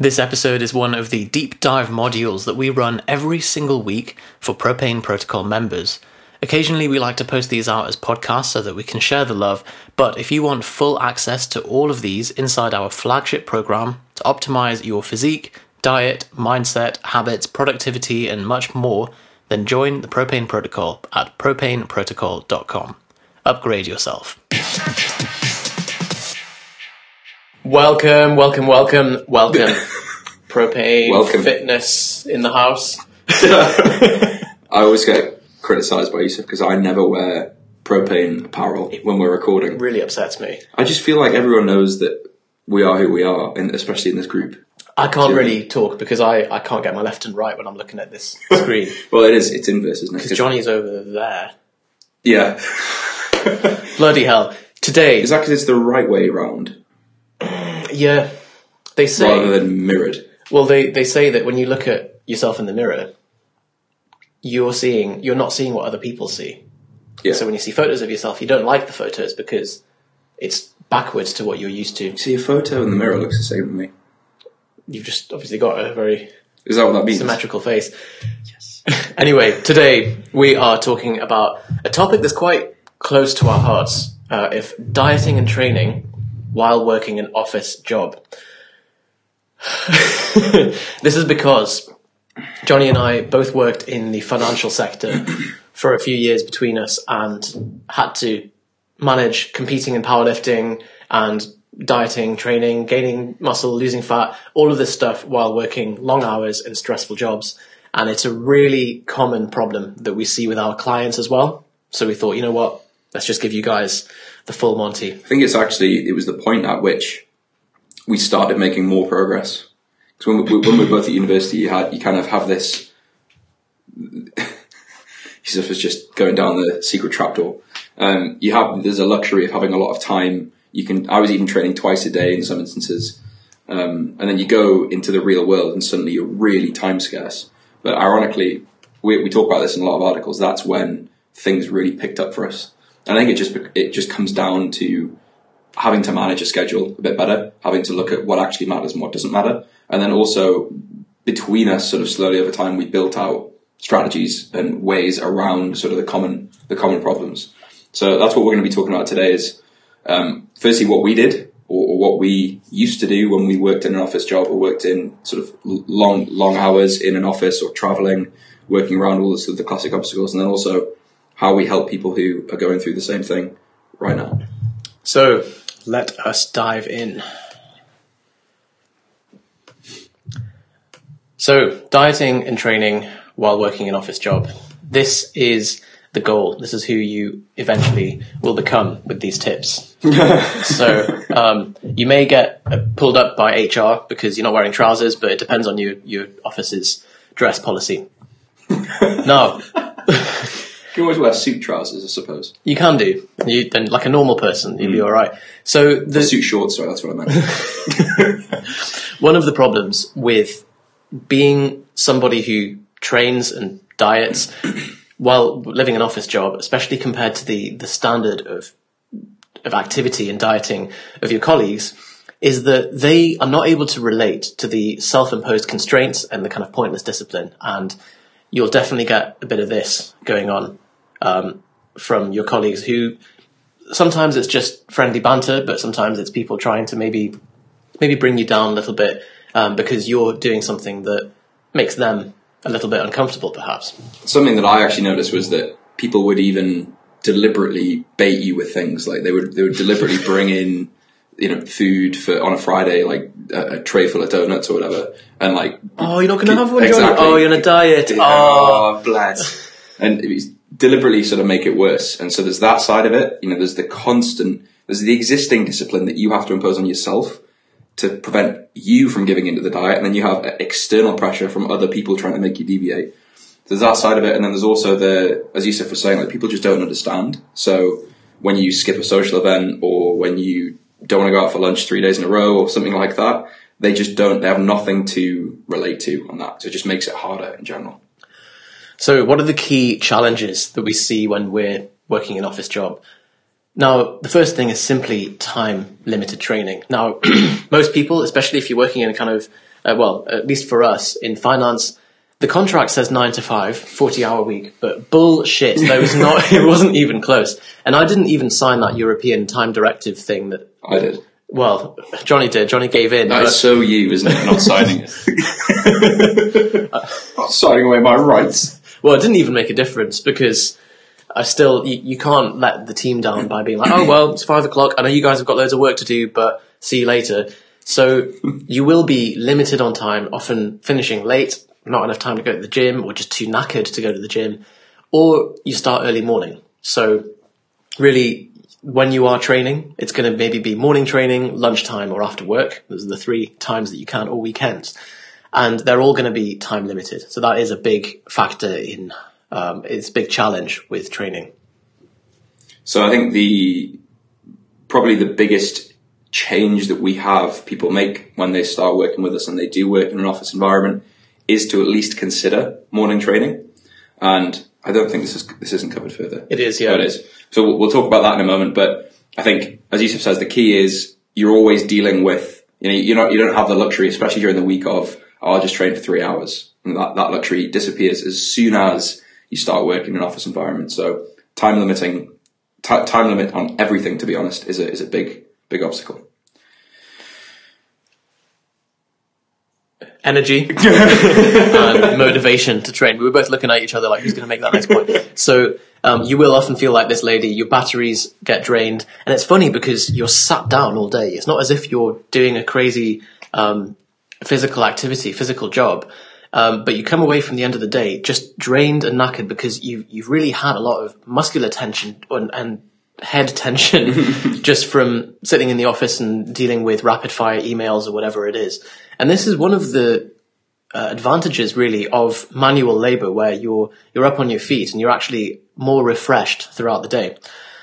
This episode is one of the deep dive modules that we run every single week for Propane Protocol members. Occasionally, we like to post these out as podcasts so that we can share the love, but if you want full access to all of these inside our flagship program to optimize your physique, diet, mindset, habits, productivity, and much more, then join the Propane Protocol at propaneprotocol.com. Upgrade yourself. Welcome, welcome, welcome, welcome. Propane Welcome. fitness in the house. I always get criticised by Yusuf because I never wear propane apparel when we're recording. It Really upsets me. I just feel like everyone knows that we are who we are, and especially in this group. I can't really talk because I, I can't get my left and right when I'm looking at this screen. Well, it is. It's inverse, isn't it? Because Johnny's over there. yeah. Bloody hell. Today, Is that because it's the right way round yeah, they say. rather than mirrored? Well, they, they say that when you look at yourself in the mirror, you're seeing you're not seeing what other people see. Yeah. So when you see photos of yourself, you don't like the photos because it's backwards to what you're used to. See, a photo in the mirror looks the same to me. You've just obviously got a very Is that what that means? symmetrical face. Yes. anyway, today we are talking about a topic that's quite close to our hearts: uh, if dieting and training while working an office job. this is because Johnny and I both worked in the financial sector for a few years between us and had to manage competing in powerlifting and dieting, training, gaining muscle, losing fat, all of this stuff while working long hours in stressful jobs. And it's a really common problem that we see with our clients as well. So we thought, you know what? Let's just give you guys the full Monty. I think it's actually it was the point at which we started making more progress. Because when we, when we were both at university, you had you kind of have this. Yusuf was just going down the secret trapdoor. Um, you have there's a luxury of having a lot of time. You can. I was even training twice a day in some instances, um, and then you go into the real world, and suddenly you're really time scarce. But ironically, we, we talk about this in a lot of articles. That's when things really picked up for us. And I think it just it just comes down to having to manage a schedule a bit better, having to look at what actually matters and what doesn't matter, and then also between us, sort of slowly over time, we built out strategies and ways around sort of the common the common problems. So that's what we're going to be talking about today. Is um, firstly what we did or, or what we used to do when we worked in an office job or worked in sort of long long hours in an office or traveling, working around all the sort of the classic obstacles, and then also how we help people who are going through the same thing right now. So let us dive in. So, dieting and training while working an office job. This is the goal. This is who you eventually will become with these tips. so, um, you may get uh, pulled up by HR because you're not wearing trousers, but it depends on your, your office's dress policy. no, You can always wear suit trousers, I suppose. you can do. You, then, like a normal person, you'd be hmm. all right. So, the, Suit shorts, sorry, that's what I meant. one of the problems with being somebody who trains and diets while living an office job, especially compared to the, the standard of of activity and dieting of your colleagues, is that they are not able to relate to the self-imposed constraints and the kind of pointless discipline. And you'll definitely get a bit of this going on um, from your colleagues who sometimes it's just friendly banter, but sometimes it's people trying to maybe maybe bring you down a little bit um, because you're doing something that makes them a little bit uncomfortable, perhaps. Something that I actually noticed was that people would even deliberately bait you with things. Like they would they would deliberately bring in you know food for on a Friday, like a, a tray full of donuts or whatever, and like Oh, you're not going to have one, Johnny? Exactly. Oh, you're on a diet. Oh. oh, bless. And it deliberately sort of make it worse. And so there's that side of it. You know, there's the constant, there's the existing discipline that you have to impose on yourself to prevent you from giving into the diet. And then you have external pressure from other people trying to make you deviate. There's that side of it. And then there's also the, as Yusuf was saying, like people just don't understand. So when you skip a social event or when you don't want to go out for lunch three days in a row or something like that, they just don't, they have nothing to relate to on that. So it just makes it harder in general. So, what are the key challenges that we see when we're working an office job? Now, the first thing is simply time limited training. Now, most people, especially if you're working in a kind of uh, well, at least for us in finance, the contract says nine to five, 40 hour week, but bullshit. There was not, it wasn't even close. And I didn't even sign that European time directive thing that, I did. well, Johnny did. Johnny gave in. That but- so you, isn't it? Not signing it. not signing away my rights. Well, it didn't even make a difference because I still you, you can't let the team down by being like, oh well, it's five o'clock. I know you guys have got loads of work to do, but see you later. So you will be limited on time, often finishing late, not enough time to go to the gym, or just too knackered to go to the gym, or you start early morning. So really, when you are training, it's going to maybe be morning training, lunchtime, or after work. Those are the three times that you can, or weekends and they're all going to be time limited. So that is a big factor in um, it's a big challenge with training. So I think the probably the biggest change that we have people make when they start working with us and they do work in an office environment is to at least consider morning training. And I don't think this is this isn't covered further. It is, yeah. It is. So we'll, we'll talk about that in a moment. But I think, as Yusuf says, the key is you're always dealing with you know you're not you don't have the luxury, especially during the week of oh, I'll just train for three hours. And that that luxury disappears as soon as you start working in an office environment. So time limiting, ti time limit on everything, to be honest, is a is a big big obstacle. Energy and motivation to train. We were both looking at each other like who's going to make that next point. So um, you will often feel like this lady. Your batteries get drained, and it's funny because you're sat down all day. It's not as if you're doing a crazy um, physical activity, physical job. Um, but you come away from the end of the day just drained and knackered because you you've really had a lot of muscular tension and, and head tension just from sitting in the office and dealing with rapid fire emails or whatever it is. And this is one of the uh, advantages really of manual labor where you're you're up on your feet and you're actually more refreshed throughout the day.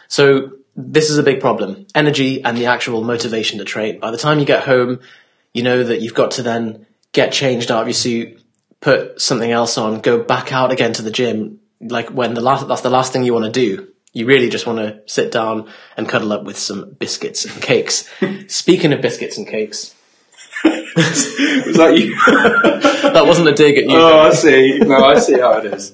So this is a big problem. Energy and the actual motivation to train. By the time you get home, you know that you've got to then get changed out of your suit, put something else on, go back out again to the gym. Like when the last, that's the last thing you want to do. You really just want to sit down and cuddle up with some biscuits and cakes. Speaking of biscuits and cakes, Was that you? that wasn't a dig at you. oh, I see. No, I see how it is.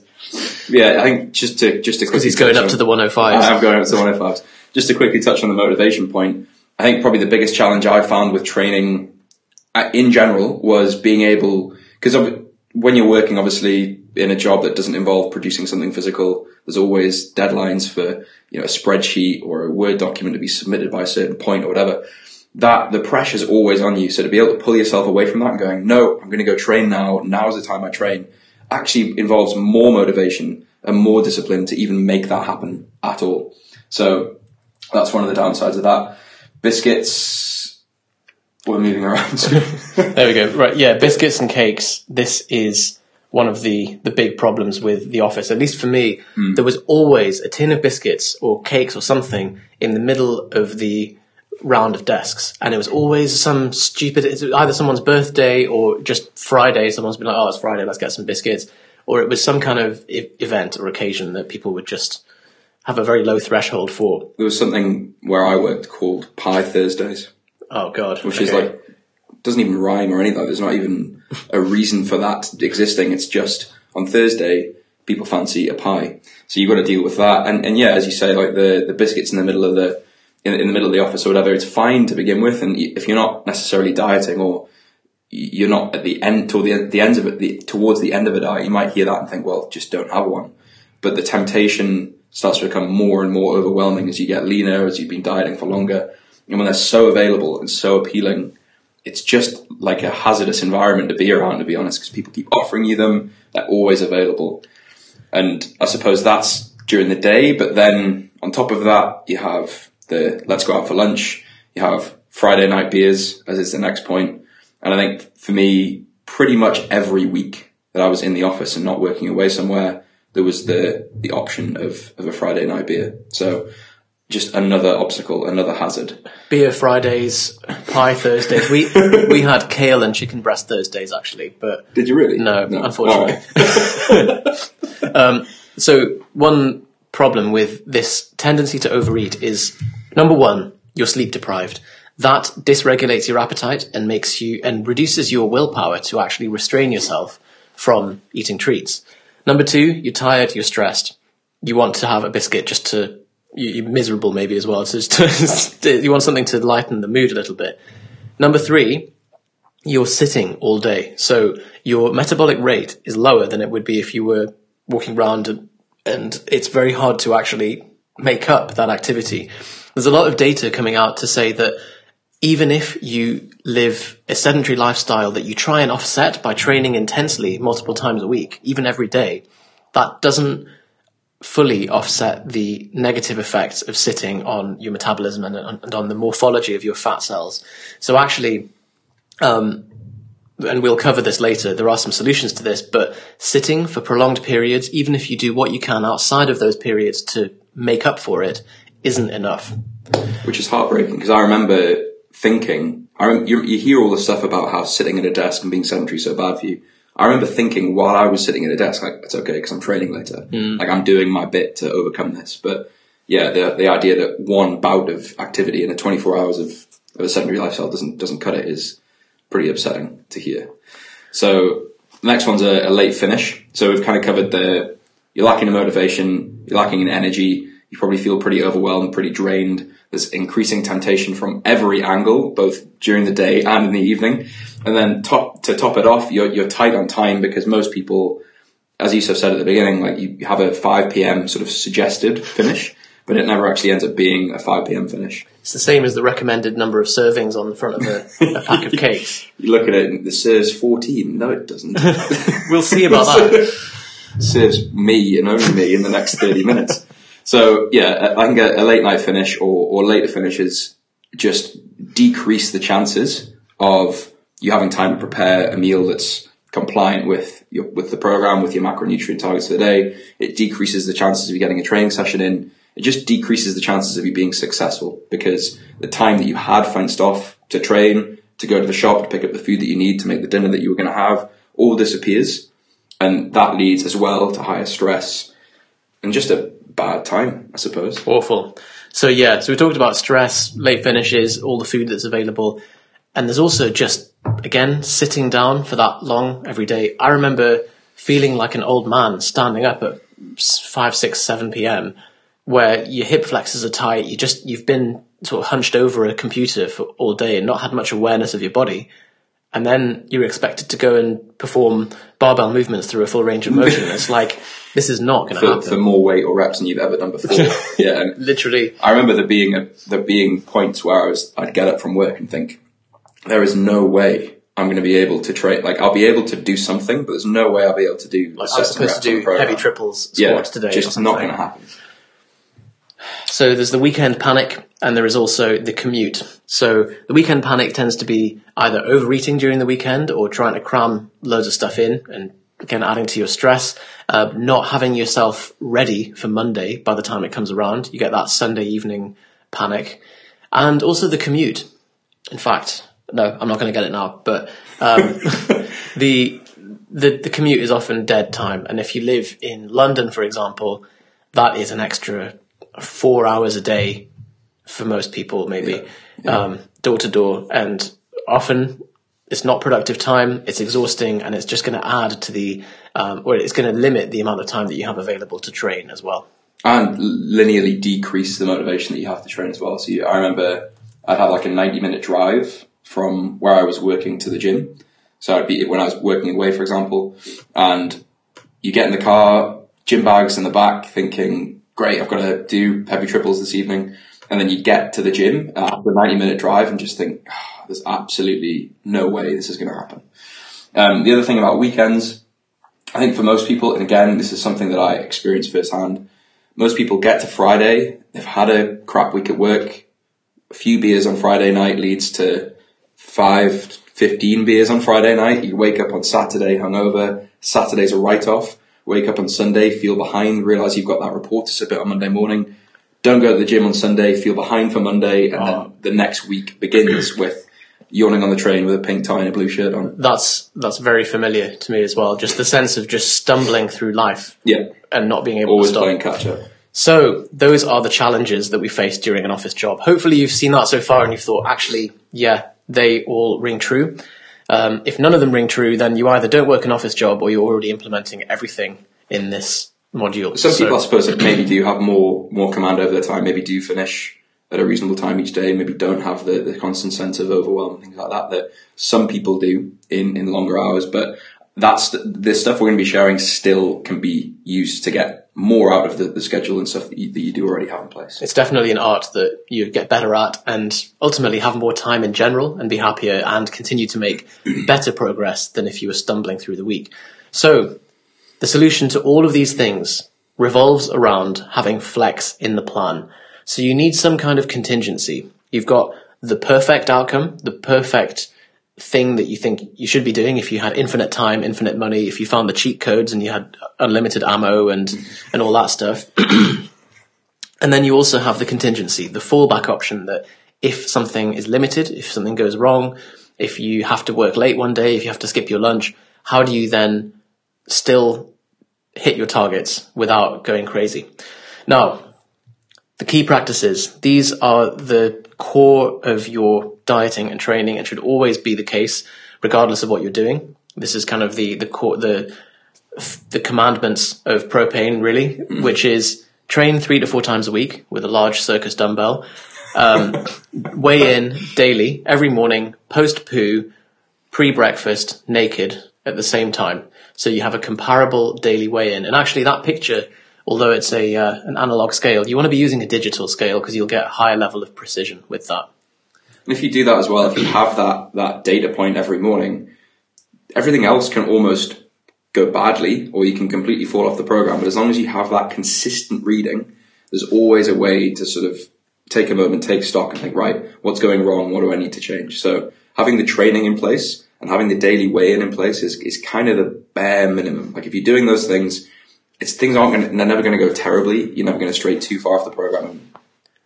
Yeah, I think just to just to because he's going up to the 105. I am going up to the 105. Just to quickly touch on the motivation point, I think probably the biggest challenge I found with training uh, in general was being able, because when you're working obviously in a job that doesn't involve producing something physical, there's always deadlines for, you know, a spreadsheet or a Word document to be submitted by a certain point or whatever. That the pressure's always on you. So to be able to pull yourself away from that and going, no, I'm going to go train now. Now's the time I train actually involves more motivation and more discipline to even make that happen at all. So that's one of the downsides of that. Biscuits, we're moving around. There we go. Right, yeah, biscuits and cakes. This is one of the the big problems with the office. At least for me, hmm. there was always a tin of biscuits or cakes or something in the middle of the round of desks, and it was always some stupid. It's either someone's birthday or just Friday. Someone's been like, "Oh, it's Friday. Let's get some biscuits," or it was some kind of e- event or occasion that people would just have a very low threshold for. there was something where I worked called Pie Thursdays, Oh God, which is like doesn't even rhyme or anything. There's not even a reason for that existing. It's just on Thursday people fancy a pie, so you've got to deal with that. And and yeah, as you say, like the the biscuits in the middle of the in, in the middle of the office or whatever, it's fine to begin with. And if you're not necessarily dieting or you're not at the end toward the the ends of it the, towards the end of a diet, you might hear that and think, well, just don't have one. But the temptation starts to become more and more overwhelming as you get leaner, as you've been dieting for longer, and when they're so available and so appealing, it's just like a hazardous environment to be around, to be honest, because people keep offering you them. They're always available, and I suppose that's during the day. But then on top of that, you have the let's go out for lunch. You have Friday night beers, as is the next point. And I think for me, pretty much every week that I was in the office and not working away somewhere, there was the the option of of a Friday night beer. So just another obstacle, another hazard. beer Fridays, pie Thursdays. We we had kale and chicken breast Thursdays actually, but Did you really? No, unfortunately. Alright. um, so one problem with this tendency to overeat is number one, you're sleep deprived. that dysregulates your appetite and makes you and reduces your willpower to actually restrain yourself from eating treats. Number two, you're tired, you're stressed. You want to have a biscuit just to you're miserable maybe as well. So you want something to lighten the mood a little bit. Number three, you're sitting all day. So your metabolic rate is lower than it would be if you were walking around and, and it's very hard to actually make up that activity. There's a lot of data coming out to say that even if you live a sedentary lifestyle that you try and offset by training intensely multiple times a week, even every day, that doesn't fully offset the negative effects of sitting on your metabolism and, and on the morphology of your fat cells. So actually, um, and we'll cover this later, there are some solutions to this, but sitting for prolonged periods, even if you do what you can outside of those periods to make up for it, isn't enough. Which is heartbreaking because I remember thinking, I rem- you, you hear all the stuff about how sitting at a desk and being sedentary is so bad for you. I remember thinking while I was sitting at a desk, like, it's okay because I'm training later. Mm. Like, I'm doing my bit to overcome this. But yeah, the, the idea that one bout of activity in a 24 hours of, of a sedentary lifestyle doesn't, doesn't cut it is pretty upsetting to hear. So, the next one's a, a late finish. So we've kind of covered the, you're lacking in motivation, you're lacking in energy, you probably feel pretty overwhelmed, pretty drained. There's increasing temptation from every angle, both during the day and in the evening. And then top, to top it off, you're, you're tight on time because most people, as Yusuf said at the beginning, like you have a 5 p.m. sort of suggested finish, but it never actually ends up being a 5 p.m. finish. It's the same as the recommended number of servings on the front of a, a pack of cakes. You look at it and it says 14. No, it doesn't. We'll see about that. serves me and only me in the next 30 minutes. So yeah, I think a, a late night finish or, or later finishes just decrease the chances of you having time to prepare a meal that's compliant with your, with the program, with your macronutrient targets for the day. It decreases the chances of you getting a training session in. It just decreases the chances of you being successful because the time that you had fenced off to train, to go to the shop, to pick up the food that you need to make the dinner that you were going to have, all disappears. And that leads as well to higher stress and just a bad time, I suppose. Awful. So yeah, so we talked about stress, late finishes, all the food that's available. And there's also just, again, sitting down for that long every day. I remember feeling like an old man standing up at 5, 6, 7 p.m. where your hip flexors are tight. You just, you've been sort of hunched over a computer for all day and not had much awareness of your body. And then you're expected to go and perform barbell movements through a full range of motion. it's like, this is not going to happen. for more weight or reps than you've ever done before. yeah. Literally, I remember there being a, there being points where I was, I'd get up from work and think, there is no way I'm going to be able to train. Like I'll be able to do something, but there's no way I'll be able to do. like I was supposed to do heavy triples squats yeah, today. Just not going to happen. So there's the weekend panic, and there is also the commute. So the weekend panic tends to be either overeating during the weekend or trying to cram loads of stuff in, and again adding to your stress. Uh, not having yourself ready for Monday by the time it comes around, you get that Sunday evening panic, and also the commute. In fact, no, I'm not going to get it now, but um, the the the commute is often dead time, and if you live in London, for example, that is an extra four hours a day for most people, maybe um, door to door, and often it's not productive time. It's exhausting, and it's just going to add to the um, or it's going to limit the amount of time that you have available to train as well. and linearly decrease the motivation that you have to train as well. So you, I remember I'd have like a 90 minute drive from where I was working to the gym. So I'd be when I was working away, for example, and you get in the car, gym bags in the back, thinking, great, I've got to do heavy triples this evening. And then you get to the gym after a 90 minute drive and just think, "Ah, there's absolutely no way this is going to happen. Um, the other thing about weekends, I think for most people, and again, this is something that I experienced firsthand, most people get to Friday, they've had a crap week at work, a few beers on Friday night leads to five, 15 beers on Friday night. You wake up on Saturday hungover, Saturday's a write off, wake up on Sunday, feel behind, realize you've got that report to submit on Monday morning, don't go to the gym on Sunday, feel behind for Monday, and then the next week begins with yawning on the train with a pink tie and a blue shirt on. That's that's very familiar to me as well. Just the sense of just stumbling through life Yeah, and not being able always to stop. playing catch up. So those are the challenges that we face during an office job. Hopefully you've seen that so far and you've thought, actually, yeah, they all ring true. Um, if none of them ring true, then you either don't work an office job or you're already implementing everything in this module. Some So- people, I suppose, that maybe do have more more command over their time. Maybe do finish at a reasonable time each day. Maybe don't have the, the constant sense of overwhelm and things like that. That some people do in in longer hours, but that's the, the stuff we're going to be sharing. Still can be used to get more out of the, the schedule and stuff that you, that you do already have in place. it's definitely an art that you get better at and ultimately have more time in general and be happier and continue to make better progress than if you were stumbling through the week. So the solution to all of these things revolves around having flex in the plan. So you need some kind of contingency. You've got the perfect outcome, the perfect thing that you think you should be doing if you had infinite time, infinite money, if you found the cheat codes and you had unlimited ammo and, and all that stuff. And then you also have the contingency, the fallback option that if something is limited, if something goes wrong, if you have to work late one day, if you have to skip your lunch, how do you then still hit your targets without going crazy? Now, the key practices, these are the core of your dieting and training and should always be the case regardless of what you're doing. This is kind of the, the core, the, the commandments of propane really, which is train three to four times a week with a large circus dumbbell, um, weigh in daily, every morning, post poo, pre breakfast, naked at the same time. So you have a comparable daily weigh in. And actually that picture, although it's a, uh, an analog scale, you want to be using a digital scale because you'll get a higher level of precision with that. And if you do that as well, if you have that that data point every morning, everything else can almost go badly, or you can completely fall off the program. But as long as you have that consistent reading, there's always a way to sort of take a moment, take stock, and think, right, what's going wrong? What do I need to change? So having the training in place and having the daily weigh-in in place is is kind of the bare minimum. Like if you're doing those things, it's things aren't going. to They're never going to go terribly. You're never going to stray too far off the program and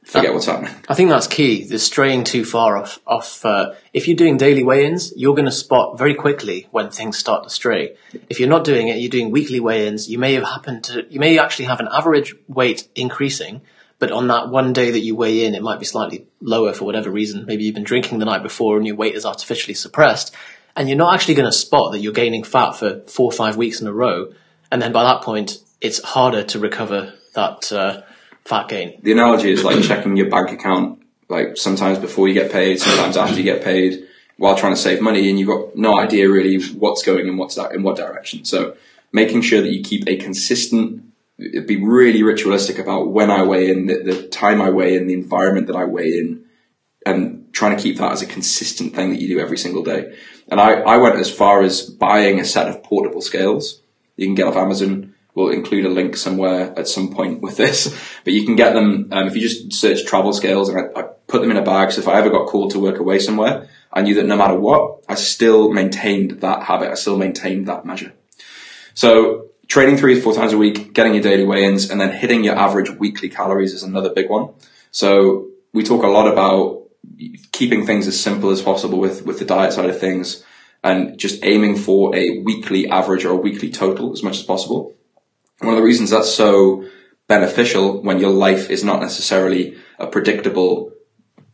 forget what's happening. I think that's key. The straying too far off. Off. Uh, if you're doing daily weigh-ins, you're going to spot very quickly when things start to stray. If you're not doing it, you're doing weekly weigh-ins. You may have happened to. You may actually have an average weight increasing, but on that one day that you weigh in, it might be slightly lower for whatever reason. Maybe you've been drinking the night before and your weight is artificially suppressed, and you're not actually going to spot that you're gaining fat for four or five weeks in a row. And then by that point, it's harder to recover that uh, fat gain. the analogy is like checking your bank account like sometimes before you get paid, sometimes after you get paid, while trying to save money, and you've got no idea really what's going in what's that in what direction. So making sure that you keep a consistent, be really ritualistic about when I weigh in, the, the time I weigh in, the environment that I weigh in, and trying to keep that as a consistent thing that you do every single day. And I, I went as far as buying a set of portable scales you can get off Amazon. We'll include a link somewhere at some point with this, but you can get them um, if you just search travel scales and I, I put them in a bag. So if I ever got called to work away somewhere, I knew that no matter what, I still maintained that habit. I still maintained that measure. So training three or four times a week, getting your daily weigh-ins, and then hitting your average weekly calories is another big one. So we talk a lot about keeping things as simple as possible with, with the diet side of things and just aiming for a weekly average or a weekly total as much as possible. One of the reasons that's so beneficial when your life is not necessarily a predictable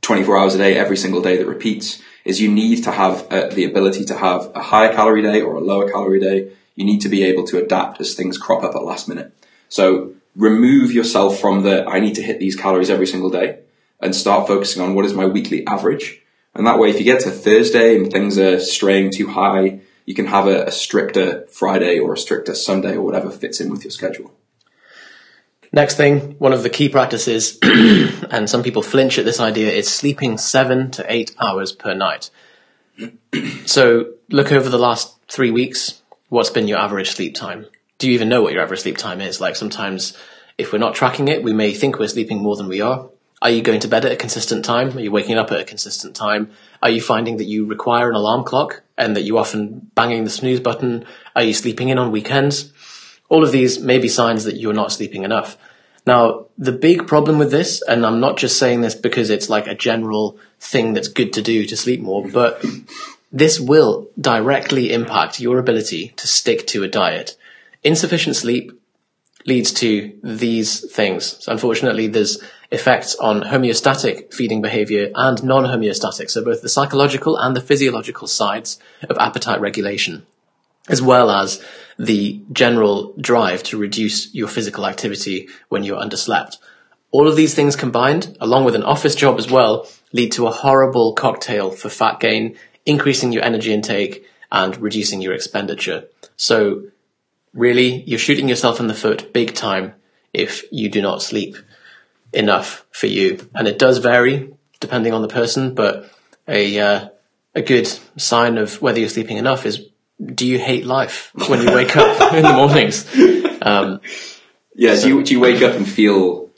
24 hours a day, every single day that repeats, is you need to have uh, the ability to have a higher calorie day or a lower calorie day. You need to be able to adapt as things crop up at last minute. So remove yourself from the, I need to hit these calories every single day and start focusing on what is my weekly average. And that way, if you get to Thursday and things are straying too high, you can have a, a stricter Friday or a stricter Sunday or whatever fits in with your schedule. Next thing, one of the key practices, and some people flinch at this idea, is sleeping seven to eight hours per night. so look over the last three weeks. What's been your average sleep time? Do you even know what your average sleep time is? Like sometimes if we're not tracking it, we may think we're sleeping more than we are. Are you going to bed at a consistent time? Are you waking up at a consistent time? Are you finding that you require an alarm clock and that you often banging the snooze button? Are you sleeping in on weekends? All of these may be signs that you're not sleeping enough. Now, the big problem with this, and I'm not just saying this because it's like a general thing that's good to do to sleep more, but this will directly impact your ability to stick to a diet. Insufficient sleep leads to these things. So unfortunately, there's effects on homeostatic feeding behavior and non-homeostatic, so both the psychological and the physiological sides of appetite regulation, as well as the general drive to reduce your physical activity when you're underslept. All of these things combined, along with an office job as well, lead to a horrible cocktail for fat gain, increasing your energy intake and reducing your expenditure. So really, you're shooting yourself in the foot big time if you do not sleep enough for you. And it does vary depending on the person, but a, uh, a good sign of whether you're sleeping enough is do you hate life when you wake up in the mornings? Um, yeah, so, do, you, do you wake up and feel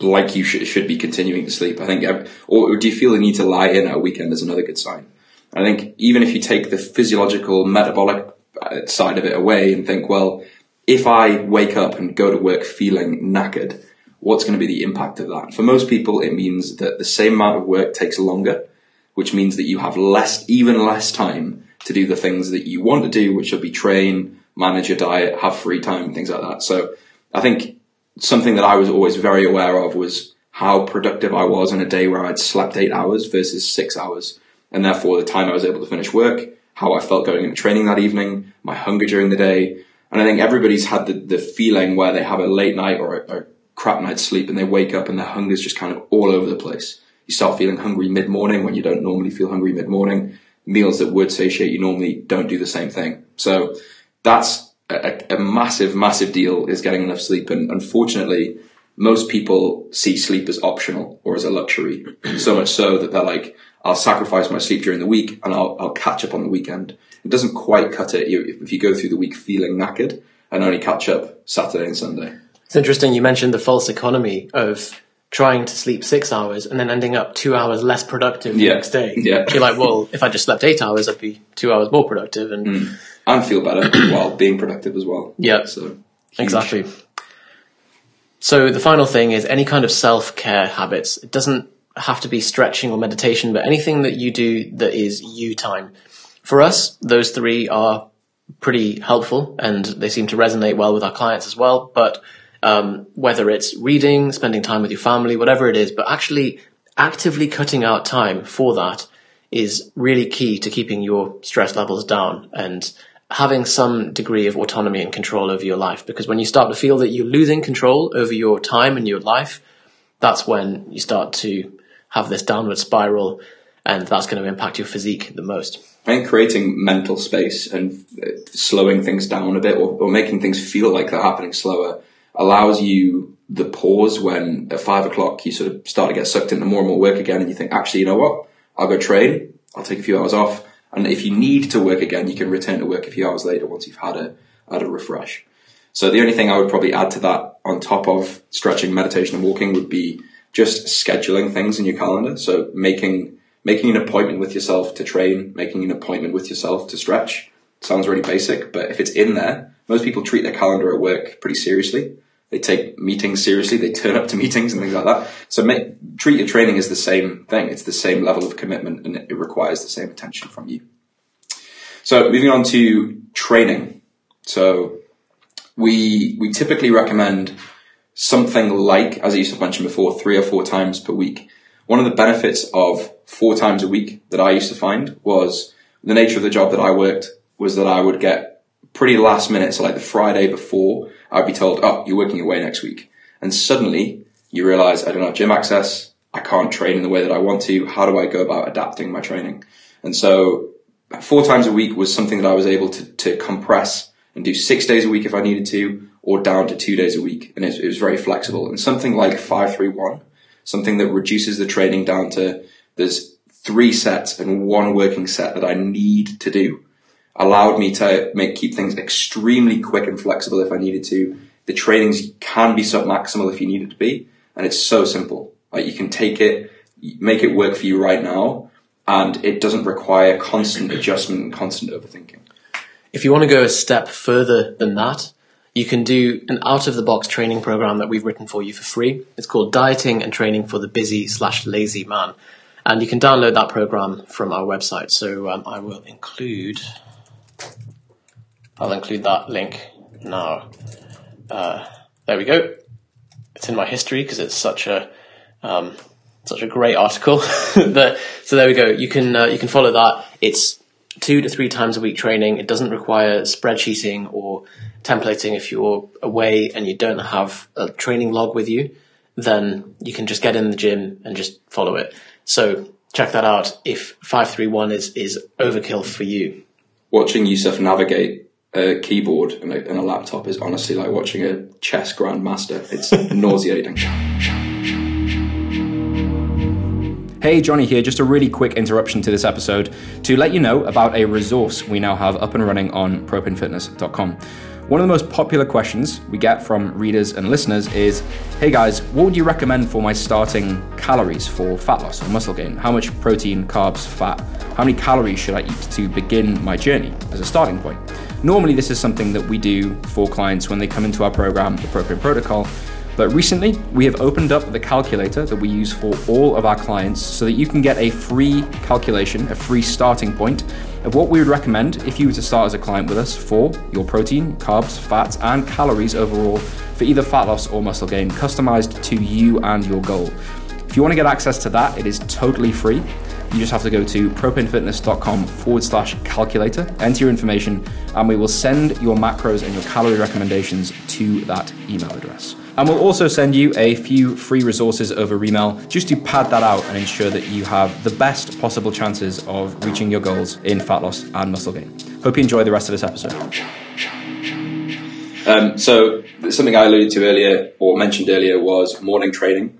like you should, should be continuing to sleep? I think, or, or do you feel the need to lie in at a weekend is another good sign? I think even if you take the physiological, metabolic uh, Uh, side of it away and think, well, if I wake up and go to work feeling knackered, what's going to be the impact of that? For most people, it means that the same amount of work takes longer, which means that you have less, even less time to do the things that you want to do, which will be train, manage your diet, have free time, things like that. So I think something that I was always very aware of was how productive I was in a day where I'd slept eight hours versus six hours. And therefore the time I was able to finish work, how I felt going into training that evening, my hunger during the day. And I think everybody's had the, the feeling where they have a late night or a, a crap night's sleep and they wake up and their hunger's just kind of all over the place. You start feeling hungry mid morning when you don't normally feel hungry mid morning meals that would satiate you normally don't do the same thing. So that's a, a, massive, massive deal is getting enough sleep. And unfortunately, most people see sleep as optional or as a luxury. so much so that they're like, I'll sacrifice my sleep during the week and I'll, I'll catch up on the weekend. It doesn't quite cut it if you go through the week feeling knackered and only catch up Saturday and Sunday. It's interesting you mentioned the false economy of trying to sleep six hours and then ending up two hours less productive the yeah. next day. Yeah. You're like, well, if I just slept eight hours, I'd be two hours more productive and mm. and feel better while being productive as well. Yeah. So huge. exactly. So the final thing is any kind of self care habits. It doesn't have to be stretching or meditation, but anything that you do that is you time. For us, those three are pretty helpful and they seem to resonate well with our clients as well. But um, whether it's reading, spending time with your family, whatever it is, but actually actively cutting out time for that is really key to keeping your stress levels down and having some degree of autonomy and control over your life. Because when you start to feel that you're losing control over your time and your life, that's when you start to have this downward spiral and that's going to impact your physique the most. Think creating mental space and uh, slowing things down a bit or, or making things feel like they're happening slower allows you the pause when at five o'clock you sort of start to get sucked into more and more work again and you think, actually, you know what? I'll go train. I'll take a few hours off. And if you need to work again, you can return to work a few hours later once you've had a, had a refresh. So the only thing I would probably add to that on top of stretching, meditation and walking would be just scheduling things in your calendar. So making, making an appointment with yourself to train, making an appointment with yourself to stretch. Sounds really basic, but if it's in there, most people treat their calendar at work pretty seriously. They take meetings seriously. They turn up to meetings and things like that. So make, treat your training as the same thing. It's the same level of commitment and it requires the same attention from you. So moving on to training. So we, we typically recommend something like, as I used to mention before, three or four times per week. One of the benefits of four times a week that I used to find was the nature of the job that I worked was that I would get pretty last minute. So like the Friday before I'd be told, oh, you're working away next week. And suddenly you realize I don't have gym access. I can't train in the way that I want to. How do I go about adapting my training? And so four times a week was something that I was able to, to compress and do six days a week if I needed to, or down to two days a week. And it it was very flexible. And something like 531, something that reduces the training down to there's three sets and one working set that I need to do allowed me to make keep things extremely quick and flexible if I needed to. The trainings can be sub maximal if you need it to be, and it's so simple. Like you can take it, make it work for you right now, and it doesn't require constant adjustment and constant overthinking. If you want to go a step further than that, you can do an out of the box training program that we've written for you for free. It's called Dieting and Training for the Busy slash Lazy Man. And you can download that program from our website. So um, I will include I'll include that link now uh, there we go. It's in my history because it's such a um, such a great article. so there we go. You can uh, you can follow that. It's two to three times a week training. It doesn't require spreadsheeting or templating. If you're away and you don't have a training log with you, then you can just get in the gym and just follow it. So check that out if 531 is, is overkill for you. Watching Yusuf navigate a keyboard and a, and a laptop is honestly like watching a chess grandmaster. It's nauseating. Hey, Johnny here. Just a really quick interruption to this episode to let you know about a resource we now have up and running on propanefitness.com. One of the most popular questions we get from readers and listeners is Hey guys, what would you recommend for my starting calories for fat loss or muscle gain? How much protein, carbs, fat? How many calories should I eat to begin my journey as a starting point? Normally, this is something that we do for clients when they come into our program, the Propane Protocol. But recently, we have opened up the calculator that we use for all of our clients so that you can get a free calculation, a free starting point of what we would recommend if you were to start as a client with us for your protein, carbs, fats, and calories overall for either fat loss or muscle gain, customized to you and your goal. If you want to get access to that, it is totally free. You just have to go to propanefitness.com forward slash calculator, enter your information, and we will send your macros and your calorie recommendations to that email address. And we'll also send you a few free resources over email just to pad that out and ensure that you have the best possible chances of reaching your goals in fat loss and muscle gain. Hope you enjoy the rest of this episode. Um, so something I alluded to earlier or mentioned earlier was morning training.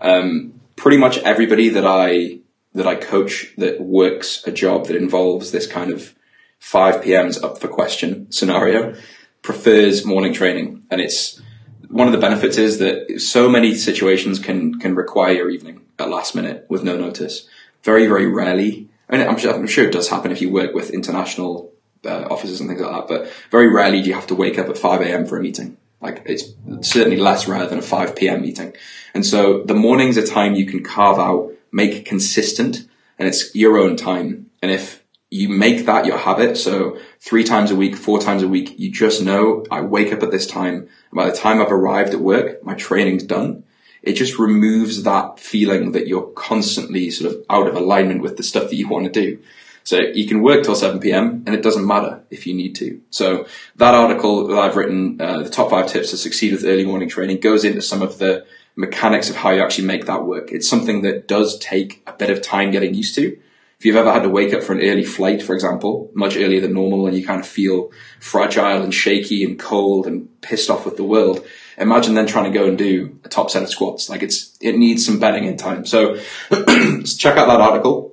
Um, pretty much everybody that I that I coach that works a job that involves this kind of 5 p.m.s up for question scenario prefers morning training, and it's one of the benefits is that so many situations can can require your evening at last minute with no notice. Very very rarely, and I'm sure, I'm sure it does happen if you work with international uh, offices and things like that. But very rarely do you have to wake up at 5 a.m. for a meeting. Like it's certainly less rare than a 5 p.m. meeting. And so the morning's a time you can carve out, make consistent, and it's your own time. And if you make that your habit. So three times a week, four times a week, you just know I wake up at this time. And by the time I've arrived at work, my training's done. It just removes that feeling that you're constantly sort of out of alignment with the stuff that you want to do. So you can work till 7 p.m. and it doesn't matter if you need to. So that article that I've written, uh, the top five tips to succeed with early morning training goes into some of the mechanics of how you actually make that work. It's something that does take a bit of time getting used to if you've ever had to wake up for an early flight, for example, much earlier than normal, and you kind of feel fragile and shaky and cold and pissed off with the world, imagine then trying to go and do a top set of squats. Like it's, it needs some bedding in time. So check out that article,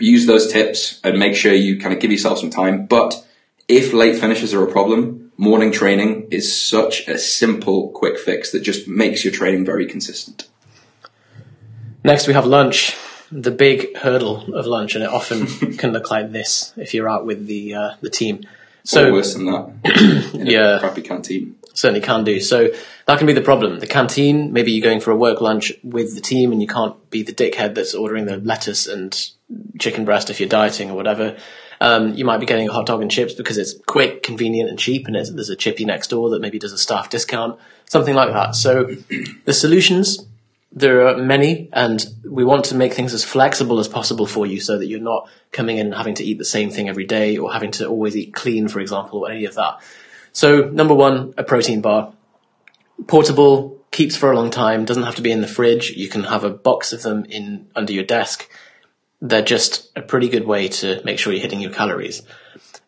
use those tips and make sure you kind of give yourself some time. But if late finishes are a problem, morning training is such a simple, quick fix that just makes your training very consistent. Next, we have lunch the big hurdle of lunch, and it often can look like this if you're out with the uh, the team. So or worse than that. yeah, crappy canteen certainly can do. So that can be the problem. The canteen, maybe you're going for a work lunch with the team, and you can't be the dickhead that's ordering the lettuce and chicken breast if you're dieting or whatever. Um, you might be getting a hot dog and chips because it's quick, convenient, and cheap, and there's a chippy next door that maybe does a staff discount, something like that. So the solutions there are many, and we want to make things as flexible as possible for you so that you're not coming in and having to eat the same thing every day or having to always eat clean, for example, or any of that. So, number one, a protein bar. Portable, keeps for a long time, doesn't have to be in the fridge. You can have a box of them in under your desk. They're just a pretty good way to make sure you're hitting your calories.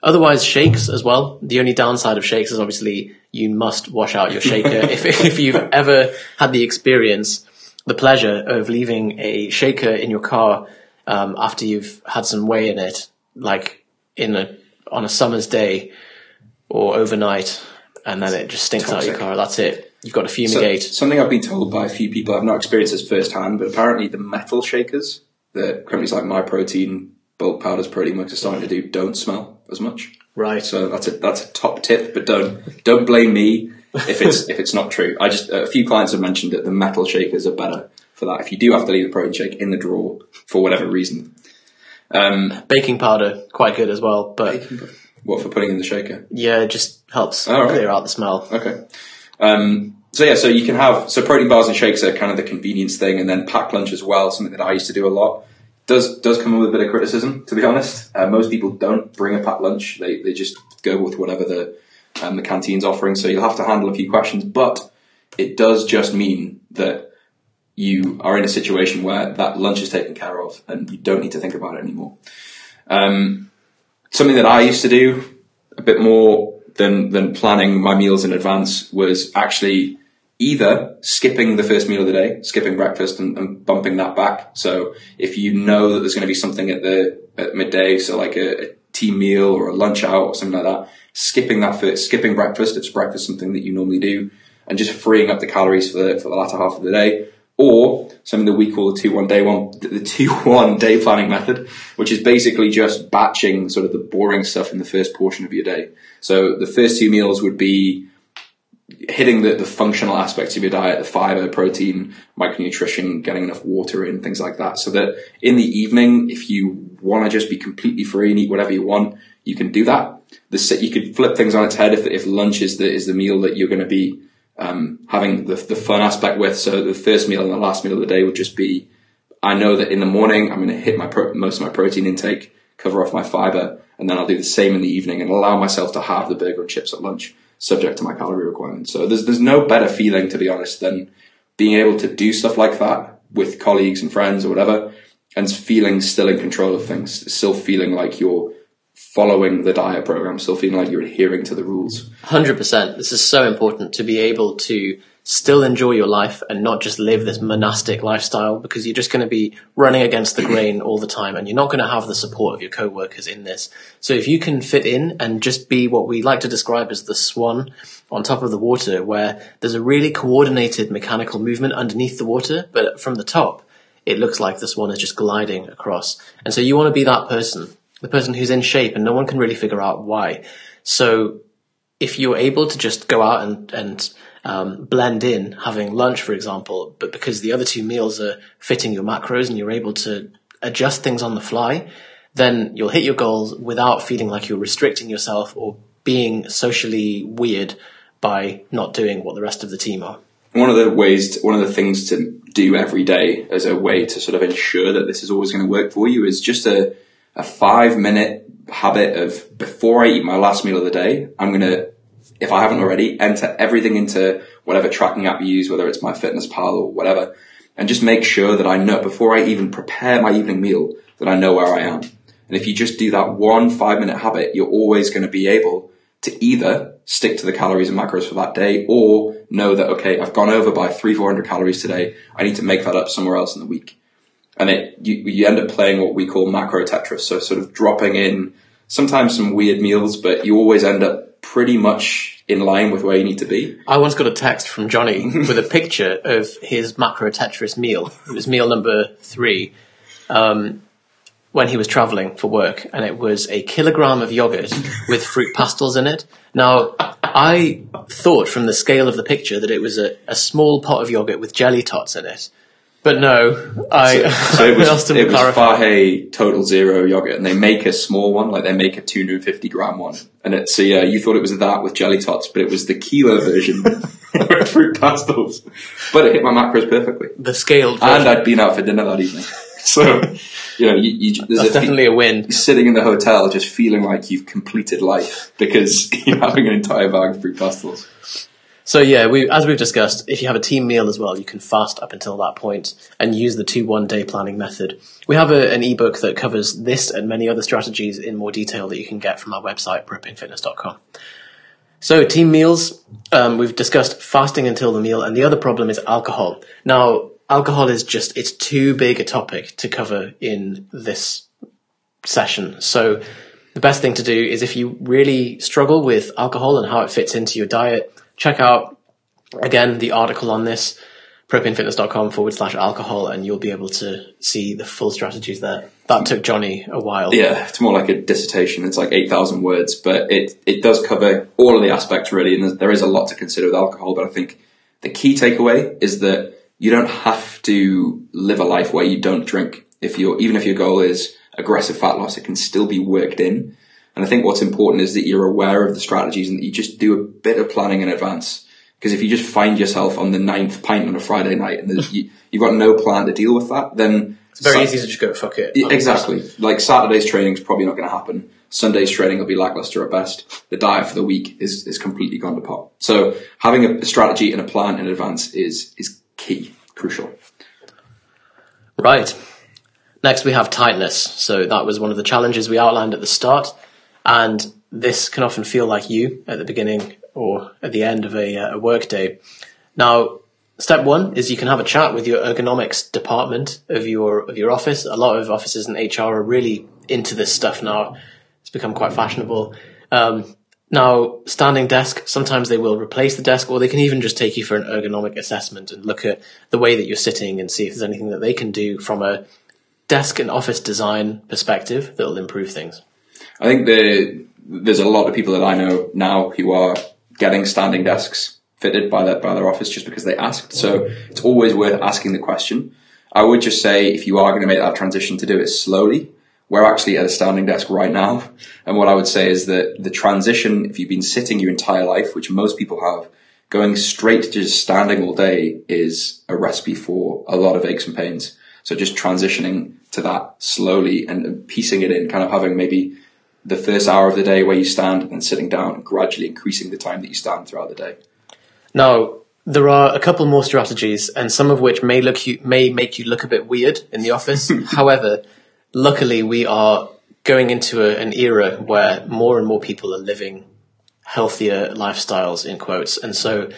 Otherwise, shakes as well. The only downside of shakes is obviously you must wash out your shaker. if, if you've ever had the experience the pleasure of leaving a shaker in your car um, after you've had some whey in it, like in a on a summer's day or overnight, and then it just stinks Toxic. out your car. That's it. You've got to fumigate. So, something I've been told by a few people. I've not experienced this firsthand, but apparently the metal shakers that companies like Myprotein, bulk powders, Protein Works are starting to do don't smell as much. Right. So that's a that's a top tip, but don't don't blame me if it's if it's not true. I just a few clients have mentioned that the metal shakers are better for that. If you do have to leave the protein shake in the drawer for whatever reason, um, baking powder quite good as well. But what for putting in the shaker? Yeah, it just helps right. clear out the smell. Okay. Um, so yeah, so you can have so protein bars and shakes are kind of the convenience thing, and then packed lunch as well, something that I used to do a lot. Does does come with a bit of criticism, to be honest. Uh, most people don't bring a packed lunch; they they just go with whatever the um, the canteen's offering. So you'll have to handle a few questions, but it does just mean that you are in a situation where that lunch is taken care of, and you don't need to think about it anymore. Um, something that I used to do a bit more than than planning my meals in advance was actually either skipping the first meal of the day, skipping breakfast and, and bumping that back. So if you know that there's going to be something at the at midday, so like a, a team meal or a lunch out or something like that, skipping that first, skipping breakfast, if breakfast something that you normally do, and just freeing up the calories for the, for the latter half of the day. Or something that we call the two one day one, the two one day planning method, which is basically just batching sort of the boring stuff in the first portion of your day. So the first two meals would be hitting the, the functional aspects of your diet, the fiber, protein, micronutrition, getting enough water in, things like that. So that in the evening, if you want to just be completely free and eat whatever you want, you can do that. The, you could flip things on its head if, if lunch is the, is the meal that you're going to be um, having the, the fun aspect with. So the first meal and the last meal of the day would just be, I know that in the morning I'm going to hit my pro- most of my protein intake, cover off my fiber, and then I'll do the same in the evening and allow myself to have the burger and chips at lunch, subject to my calorie requirements. So there's there's no better feeling, to be honest, than being able to do stuff like that with colleagues and friends or whatever, and feeling still in control of things, still feeling like you're following the diet program, still feeling like you're adhering to the rules. 100%. This is so important to be able to still enjoy your life and not just live this monastic lifestyle because you're just going to be running against the grain all the time and you're not going to have the support of your co-workers in this. So if you can fit in and just be what we like to describe as the swan on top of the water where there's a really coordinated mechanical movement underneath the water, but from the top, it looks like the swan is just gliding across. And so you want to be that person the person who's in shape and no one can really figure out why. So if you're able to just go out and, and um, blend in having lunch, for example, but because the other two meals are fitting your macros and you're able to adjust things on the fly, then you'll hit your goals without feeling like you're restricting yourself or being socially weird by not doing what the rest of the team are. One of the ways, to, one of the things to do every day as a way to sort of ensure that this is always going to work for you is just a a five minute habit of before I eat my last meal of the day, I'm going to, if I haven't already, enter everything into whatever tracking app you use, whether it's MyFitnessPal or whatever, and just make sure that I know before I even prepare my evening meal that I know where I am. And if you just do that one five minute habit, you're always going to be able to either stick to the calories and macros for that day or know that, okay, I've gone over by three, 400 calories today. I need to make that up somewhere else in the week and it you, you end up playing what we call macro Tetris. So sort of dropping in sometimes some weird meals, but you always end up pretty much in line with where you need to be. I once got a text from Johnny with a picture of his macro Tetris meal. It was meal number three. Um, when he was traveling for work, and it was a kilogram of yogurt with Fruit Pastilles in it. Now, I thought from the scale of the picture that it was a, a small pot of yogurt with jelly tots in it. But no, I. So, so it was, it was Total Zero yogurt, and they make a small one, like they make a 250 gram one. And it's so yeah, you thought it was that with jelly tots, but it was the kilo version with Fruit Pastilles. But it hit my macros perfectly. The scaled, version. and I'd been out for dinner that evening. So you know, you, you, there's a, definitely a win. You're sitting in the hotel, just feeling like you've completed life because you're having an entire bag of Fruit Pastilles. So yeah, we, as we've discussed, if you have a team meal as well, you can fast up until that point and use the two one day planning method. We have a, an ebook that covers this and many other strategies in more detail that you can get from our website, propanefitness.com. So team meals, um, we've discussed fasting until the meal, and the other problem is alcohol. Now, alcohol is just, it's too big a topic to cover in this session. So the best thing to do is if you really struggle with alcohol and how it fits into your diet, check out again the article on this propanefitness.com forward slash alcohol and you'll be able to see the full strategies there. That took Johnny a while. Yeah, it's more like a dissertation. It's like 8,000 words, but it, it does cover all of the aspects really. And there is a lot to consider with alcohol, but I think the key takeaway is that you don't have to live a life where you don't drink. If you're, even if your goal is aggressive fat loss, it can still be worked in. And I think what's important is that you're aware of the strategies and that you just do a bit of planning in advance. Because if you just find yourself on the ninth pint on a Friday night and you, you've got no plan to deal with that, then It's very Sa- easy to just go fuck it. Yeah, exactly. Like Saturday's training is probably not going to happen. Sunday's training will be lackluster at best. The diet for the week is, is completely gone to pot. So having a strategy and a plan in advance is is key, crucial. Right. Next, we have tightness. So that was one of the challenges we outlined at the start, and this can often feel like you at the beginning or at the end of a, uh, a work day. Now, step one is you can have a chat with your ergonomics department of your of your office. A lot of offices in HR are really into this stuff now. It's become quite fashionable. Um, now, standing desk, sometimes they will replace the desk or they can even just take you for an ergonomic assessment and look at the way that you're sitting and see if there's anything that they can do from a desk and office design perspective that will improve things. I think the, there's a lot of people that I know now who are getting standing desks fitted by their by their office just because they asked. So it's always worth asking the question. I would just say if you are going to make that transition to do it slowly, we're actually at a standing desk right now. And what I would say is that the transition, if you've been sitting your entire life, which most people have, going straight to just standing all day is a recipe for a lot of aches and pains. So just transitioning to that slowly and piecing it in, kind of having maybe the first hour of the day where you stand and then sitting down and gradually increasing the time that you stand throughout the day. Now, there are a couple more strategies, and some of which may look you, may make you look a bit weird in the office. However, luckily we are going into a, an era where more and more people are living healthier lifestyles in quotes, and so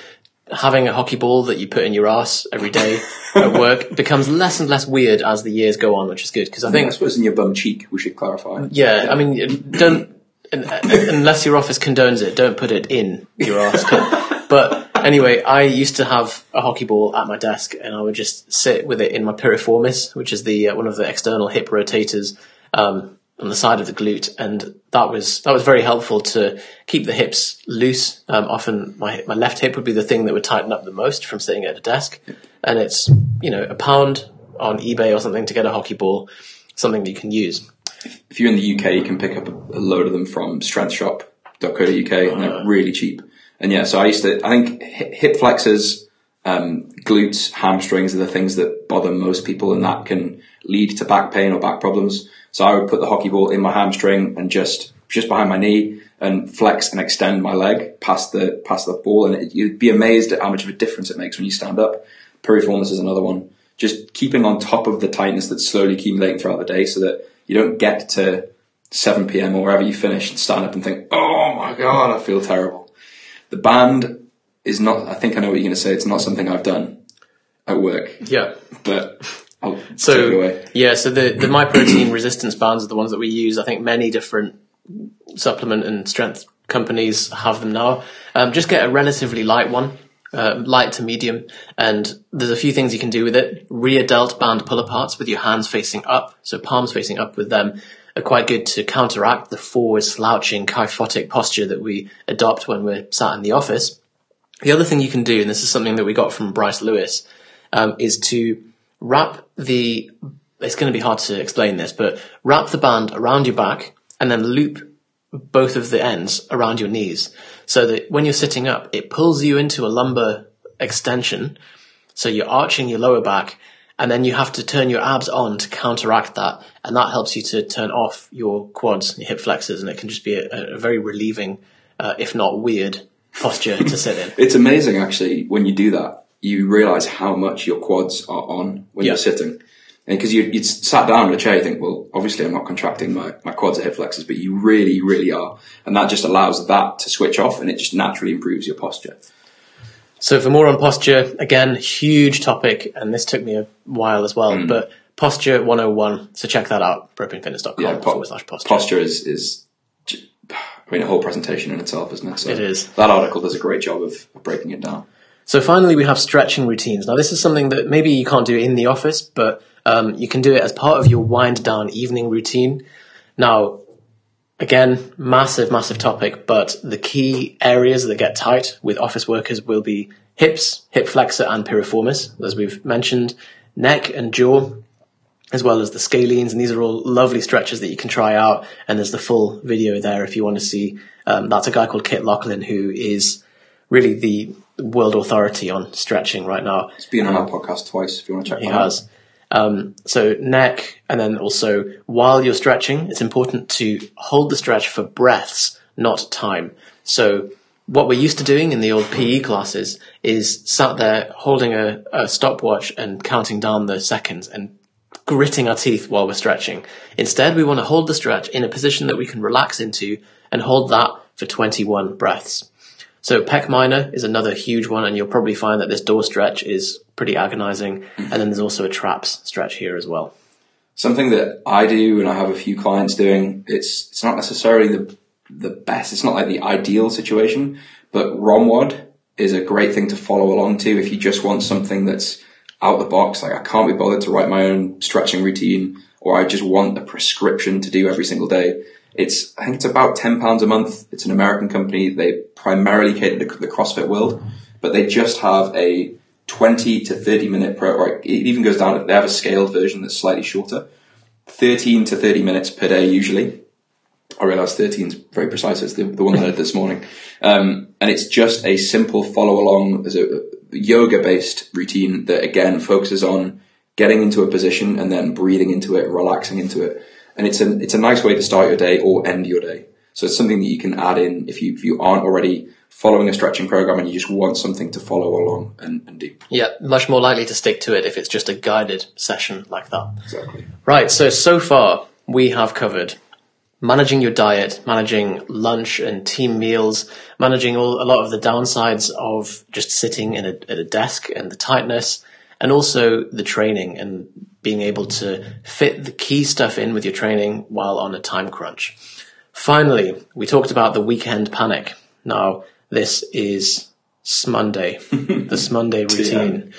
having a hockey ball that you put in your ass every day at work becomes less and less weird as the years go on, which is good because I think. I suppose in your bum cheek, we should clarify. yeah, I mean, don't unless your office condones it, don't put it in your ass. But, but anyway, I used to have a hockey ball at my desk, and I would just sit with it in my piriformis, which is the uh, one of the external hip rotators um, on the side of the glute, and that was that was very helpful to keep the hips loose. Um, often, my my left hip would be the thing that would tighten up the most from sitting at a desk, and it's you know a pound on eBay or something to get a hockey ball, something that you can use. If you're in the UK, you can pick up a, load of them from strengthshop.co.uk and they're really cheap. And yeah, so I used to, I think hip flexors, um, glutes, hamstrings are the things that bother most people and that can lead to back pain or back problems. So I would put the hockey ball in my hamstring and just, just behind my knee and flex and extend my leg past the, past the ball. And it, you'd be amazed at how much of a difference it makes when you stand up. Piriformis is another one. Just keeping on top of the tightness that's slowly accumulating throughout the day so that you don't get to 7 p.m. or wherever you finish and stand up and think, oh my God, I feel terrible. The band is not, I think I know what you're going to say. It's not something I've done at work, Yeah. but I'll take it So away. yeah, so the the MyProtein resistance bands are the ones that we use. I think many different supplement and strength companies have them now. Um, just get a relatively light one, uh, light to medium, and there's a few things you can do with it. Rear delt band pull aparts with your hands facing up, so palms facing up with them. Are quite good to counteract the forward slouching kyphotic posture that we adopt when we're sat in the office. The other thing you can do, and this is something that we got from Bryce Lewis, um, is to wrap the. It's going to be hard to explain this, but wrap the band around your back and then loop both of the ends around your knees, so that when you're sitting up, it pulls you into a lumbar extension. So you're arching your lower back, and then you have to turn your abs on to counteract that, and that helps you to turn off your quads, and your hip flexors, and it can just be a, a very relieving, uh, if not weird, posture to sit in. It's amazing actually when you do that, you realize how much your quads are on when Yeah. you're sitting. And because you, you sat down in a chair, you think, well, obviously I'm not contracting my, my quads or hip flexors, but you really, really are. And that just allows that to switch off and it just naturally improves your posture. So for more on posture, again, huge topic, and this took me a while as well, hmm. but posture 101. So check that out, propanefitness.com Yeah, po- forward slash posture. Posture is, is, I mean, a whole presentation in itself, isn't it? So It is. That article does a great job of, of breaking it down. So finally, we have stretching routines. Now, this is something that maybe you can't do in the office, but um, you can do it as part of your wind down evening routine. Now, again, massive, massive topic, but the key areas that get tight with office workers will be hips, hip flexor, and piriformis, as we've mentioned, neck and jaw, as well as the scalenes. And these are all lovely stretches that you can try out. And there's the full video there if you want to see. Um, that's a guy called Kit Laughlin who is really the world authority on stretching right now. It's been on our podcast twice if you want to check He that out. has. Um, so neck, and then also while you're stretching, it's important to hold the stretch for breaths, not time. So what we're used to doing in the old PE classes is sat there holding a, a stopwatch and counting down the seconds and gritting our teeth while we're stretching. Instead, we want to hold the stretch in a position that we can relax into and hold that for 21 breaths. So pec minor is another huge one, and you'll probably find that this door stretch is pretty agonizing. And then there's also a traps stretch here as well. Something that I do and I have a few clients doing, it's it's not necessarily the the best, it's not like the ideal situation, but ROMWOD is a great thing to follow along to if you just want something that's out the box. Like I can't be bothered to write my own stretching routine or I just want a prescription to do every single day. It's, I think it's about £10 a month. It's an American company. They primarily cater to the CrossFit world, but they just have a 20 to 30 minute pro, it even goes down, they have a scaled version that's slightly shorter. 13 to 30 minutes per day usually. I realise 13 is very precise. It's the, the one that I did this morning. Um, and it's just a simple follow along as a, yoga based routine that again focuses on getting into a position and then breathing into it, relaxing into it. And it's a, it's a nice way to start your day or end your day. So it's something that you can add in if you, if you aren't already following a stretching program and you just want something to follow along and, and do. Yeah, much more likely to stick to it if it's just a guided session like that. Exactly. Right, so so far we have covered managing your diet, managing lunch and team meals, managing all a lot of the downsides of just sitting in a, at a desk and the tightness, and also the training and being able to fit the key stuff in with your training while on a time crunch. Finally, we talked about the weekend panic. Now, this is Smonday, the Smonday routine.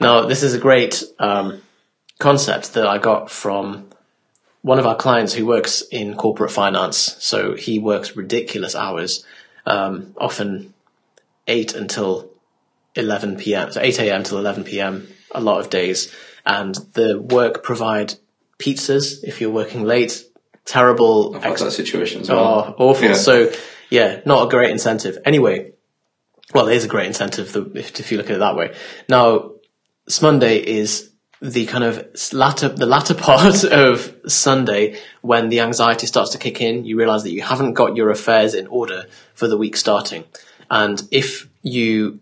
Now, this is a great um, concept that I got from one of our clients who works in corporate finance. So he works ridiculous hours, um, often 8 until 11 p.m. So 8 a.m. till 11 p.m. a lot of days. And the work provide pizzas if you're working late. Terrible. I've ex- that situation as well. Oh, awful. Yeah. So, yeah, not a great incentive. Anyway, well, it is a great incentive if, if you look at it that way. Now, Smonday is the kind of latter, the latter part of Sunday when the anxiety starts to kick in. You realize that you haven't got your affairs in order for the week starting. And if you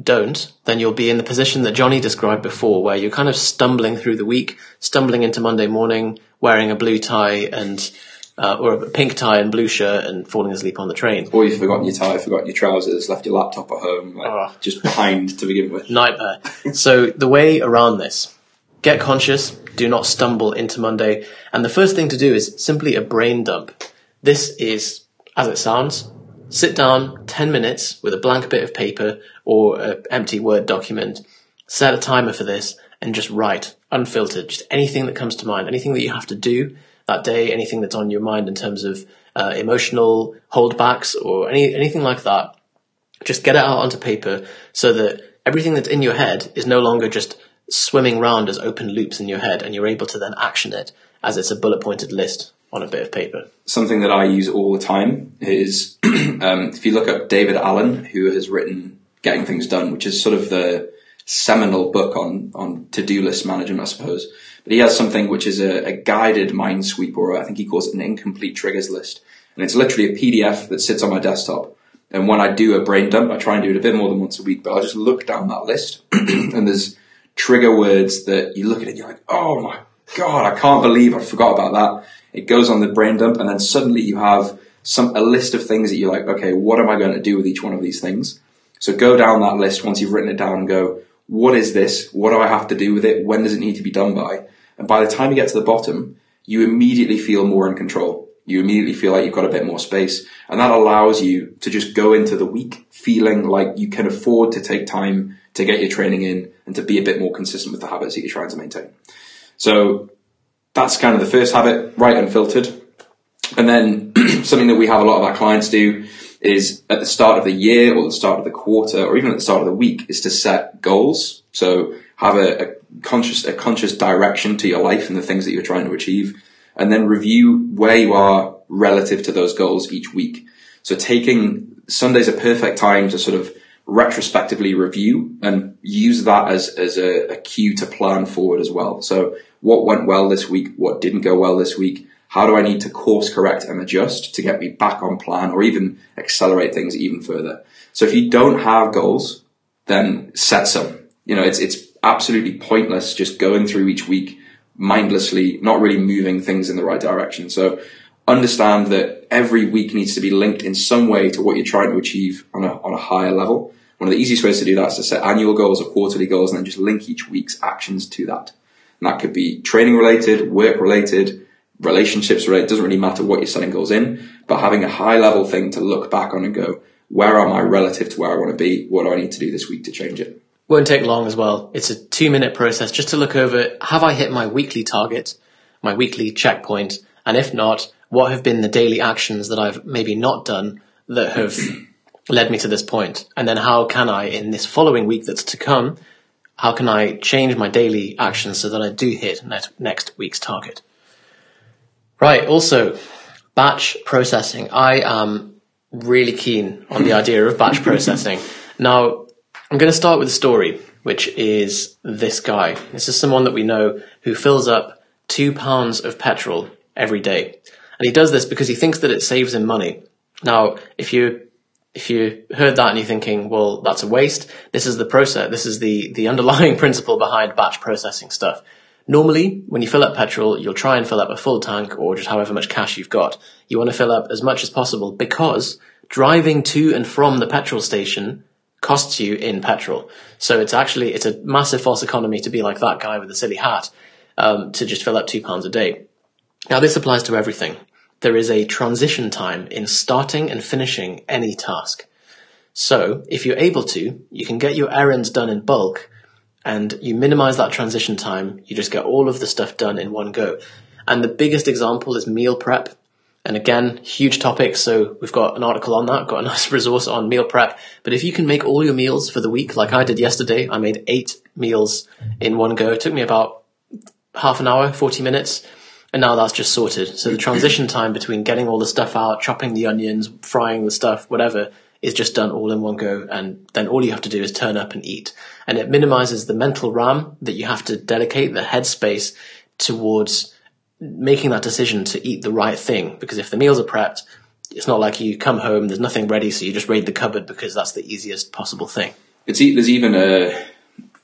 don't, then you'll be in the position that Johnny described before, where you're kind of stumbling through the week, stumbling into Monday morning, wearing a blue tie and uh, or a pink tie and blue shirt, and falling asleep on the train. Or you've forgotten your tie, forgotten your trousers, left your laptop at home, like, Oh. just behind to begin with. Nightmare. so the way around this, get conscious, do not stumble into Monday, and the first thing to do is simply a brain dump. This is, as it sounds, sit down 10 minutes with a blank bit of paper or an empty Word document, set a timer for this, and just write, unfiltered, just anything that comes to mind, anything that you have to do that day, anything that's on your mind in terms of uh, emotional holdbacks or any anything like that. Just get it out onto paper so that everything that's in your head is no longer just swimming round as open loops in your head, and you're able to then action it as it's a bullet pointed list on a bit of paper. Something that I use all the time is um, if you look up David Allen, who has written Getting Things Done, which is sort of the seminal book on, on to-do list management, I suppose. But he has something which is a, a guided mind sweep, or I think he calls it an incomplete triggers list. And it's literally a PDF that sits on my desktop. And when I do a brain dump, I try and do it a bit more than once a week, but I'll just look down that list and there's trigger words that you look at it you're like, oh my God, I can't believe I forgot about that. It goes on the brain dump and then suddenly you have some, a list of things that you're like, okay, what am I going to do with each one of these things? So go down that list once you've written it down and go, what is this? What do I have to do with it? When does it need to be done by? And by the time you get to the bottom, you immediately feel more in control. You immediately feel like you've got a bit more space. And that allows you to just go into the week feeling like you can afford to take time to get your training in and to be a bit more consistent with the habits that you're trying to maintain. So that's kind of the first habit, right unfiltered. And then something that we have a lot of our clients do is at the start of the year or the start of the quarter or even at the start of the week is to set goals. So have a, a conscious, a conscious direction to your life and the things that you're trying to achieve and then review where you are relative to those goals each week. So taking Sunday's a perfect time to sort of retrospectively review and use that as, as a, a cue to plan forward as well. So what went well this week? What didn't go well this week? How do I need to course correct and adjust to get me back on plan or even accelerate things even further? So if you don't have goals, then set some. You know, it's, it's absolutely pointless just going through each week mindlessly, not really moving things in the right direction. So understand that every week needs to be linked in some way to what you're trying to achieve on a, on a higher level. One of the easiest ways to do that is to set annual goals or quarterly goals and then just link each week's actions to that. And that could be training related, work related, relationships related. It doesn't really matter what you're setting goals in, but having a high level thing to look back on and go, where am I relative to where I want to be? What do I need to do this week to change it? Won't take long as well. It's a two minute process just to look over, have I hit my weekly target, my weekly checkpoint? And if not, what have been the daily actions that I've maybe not done that have led me to this point? And then how can I, in this following week that's to come, how can I change my daily actions so that I do hit next week's target? Right. Also, batch processing. I am really keen on the idea of batch processing. Now, I'm going to start with a story, which is this guy. This is someone that we know who fills up two pounds of petrol every day. And he does this because he thinks that it saves him money. Now, if you if you heard that and you're thinking, well, that's a waste, this is the process, this is the, the underlying principle behind batch processing stuff. Normally, when you fill up petrol, you'll try and fill up a full tank or just however much cash you've got. You want to fill up as much as possible because driving to and from the petrol station costs you in petrol. So it's actually, it's a massive false economy to be like that guy with the silly hat, um, to just fill up two pounds a day. Now this applies to everything. There is a transition time in starting and finishing any task. So if you're able to, you can get your errands done in bulk and you minimize that transition time. You just get all of the stuff done in one go. And the biggest example is meal prep. And again, huge topic. So we've got an article on that, got a nice resource on meal prep. But if you can make all your meals for the week, like I did yesterday, I made eight meals in one go. It took me about half an hour, 40 minutes. And now that's just sorted. So the transition time between getting all the stuff out, chopping the onions, frying the stuff, whatever, is just done all in one go. And then all you have to do is turn up and eat. And it minimizes the mental RAM that you have to dedicate, the headspace towards making that decision to eat the right thing. Because if the meals are prepped, it's not like you come home, there's nothing ready, so you just raid the cupboard because that's the easiest possible thing. It's, there's even a,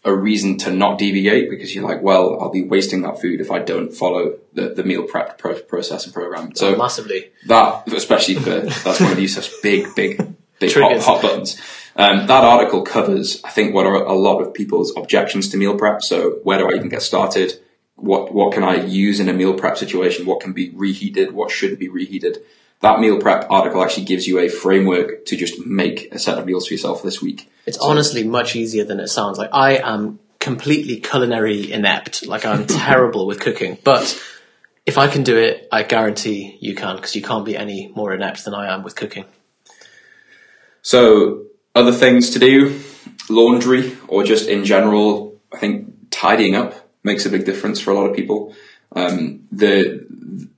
a reason to not deviate because you're like, well, I'll be wasting that food if I don't follow the, the meal prep pro- process and program. So oh, massively that, especially for that's one of these such big, big, big hot, hot, buttons. Um, that article covers, I think, what are a lot of people's objections to meal prep. So where do I even get started? What what can I use in a meal prep situation? What can be reheated? What shouldn't be reheated? That meal prep article actually gives you a framework to just make a set of meals for yourself this week. It's so, honestly much easier than it sounds. Like I am completely culinary inept. Like I'm terrible with cooking, but if I can do it, I guarantee you can because you can't be any more inept than I am with cooking. So other things to do, laundry or just in general, I think tidying up makes a big difference for a lot of people. Um, the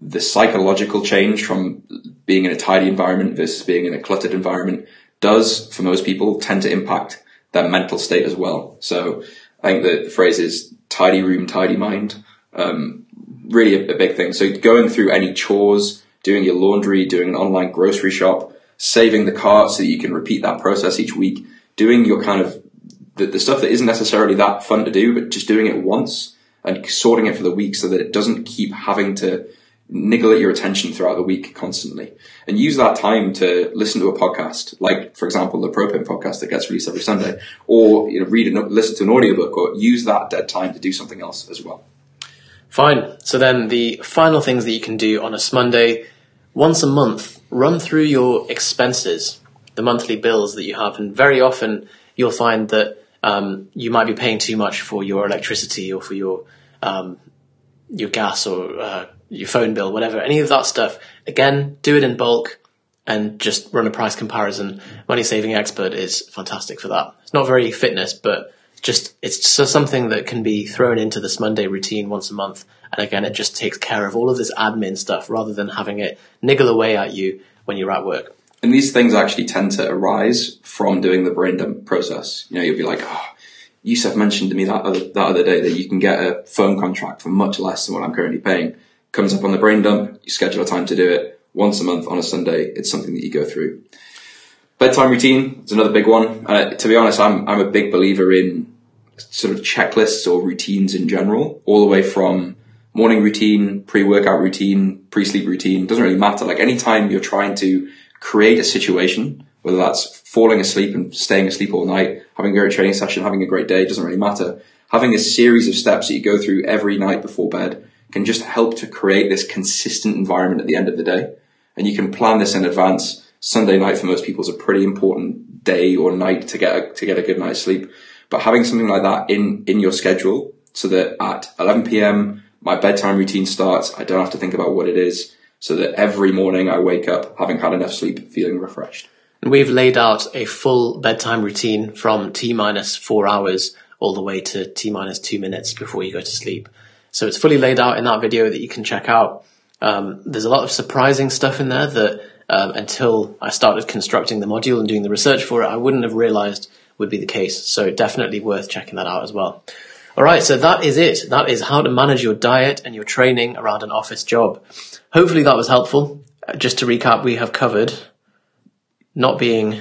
the psychological change from being in a tidy environment versus being in a cluttered environment does, for most people, tend to impact their mental state as well. So I think the phrase is tidy room, tidy mind. Um, really a, a big thing. So going through any chores, doing your laundry, doing an online grocery shop, saving the cart so that you can repeat that process each week, doing your kind of the, the stuff that isn't necessarily that fun to do, but just doing it once and sorting it for the week so that it doesn't keep having to niggle at your attention throughout the week constantly. And use that time to listen to a podcast like for example the propane podcast that gets released every sunday or you know read and listen to an audiobook or use that dead time to do something else as well. Fine. So then the final things that you can do on a monday once a month run through your expenses the monthly bills that you have and very often you'll find that um, you might be paying too much for your electricity or for your um, your gas or uh, your phone bill, whatever, any of that stuff. Again, do it in bulk and just run a price comparison. Money Saving Expert is fantastic for that. It's not very fitness, but just it's just something that can be thrown into this Smonday routine once a month. And again, it just takes care of all of this admin stuff rather than having it niggle away at you when you're at work. And these things actually tend to arise from doing the brain dump process. You know, you'll be like, oh, Yusuf mentioned to me that other, that other day that you can get a phone contract for much less than what I'm currently paying. Comes up on the brain dump, you schedule a time to do it once a month on a Sunday. It's something that you go through. Bedtime routine is another big one. Uh, to be honest, I'm, I'm a big believer in sort of checklists or routines in general, all the way from morning routine, pre-workout routine, pre-sleep routine. Doesn't really matter. Like anytime you're trying to create a situation, whether that's falling asleep and staying asleep all night, having a great training session, having a great day, doesn't really matter. Having a series of steps that you go through every night before bed can just help to create this consistent environment at the end of the day. And you can plan this in advance. Sunday night for most people is a pretty important day or night to get a, to get a good night's sleep. But having something like that in, in your schedule so that at 11 p.m. my bedtime routine starts, I don't have to think about what it is so that every morning I wake up having had enough sleep, feeling refreshed. And we've laid out a full bedtime routine from T minus four hours all the way to T minus two minutes before you go to sleep. So it's fully laid out in that video that you can check out. Um, there's a lot of surprising stuff in there that um, until I started constructing the module and doing the research for it, I wouldn't have realized would be the case. So definitely worth checking that out as well. All right, so that is it. That is how to manage your diet and your training around an office job. Hopefully that was helpful. Uh, just to recap, we have covered not being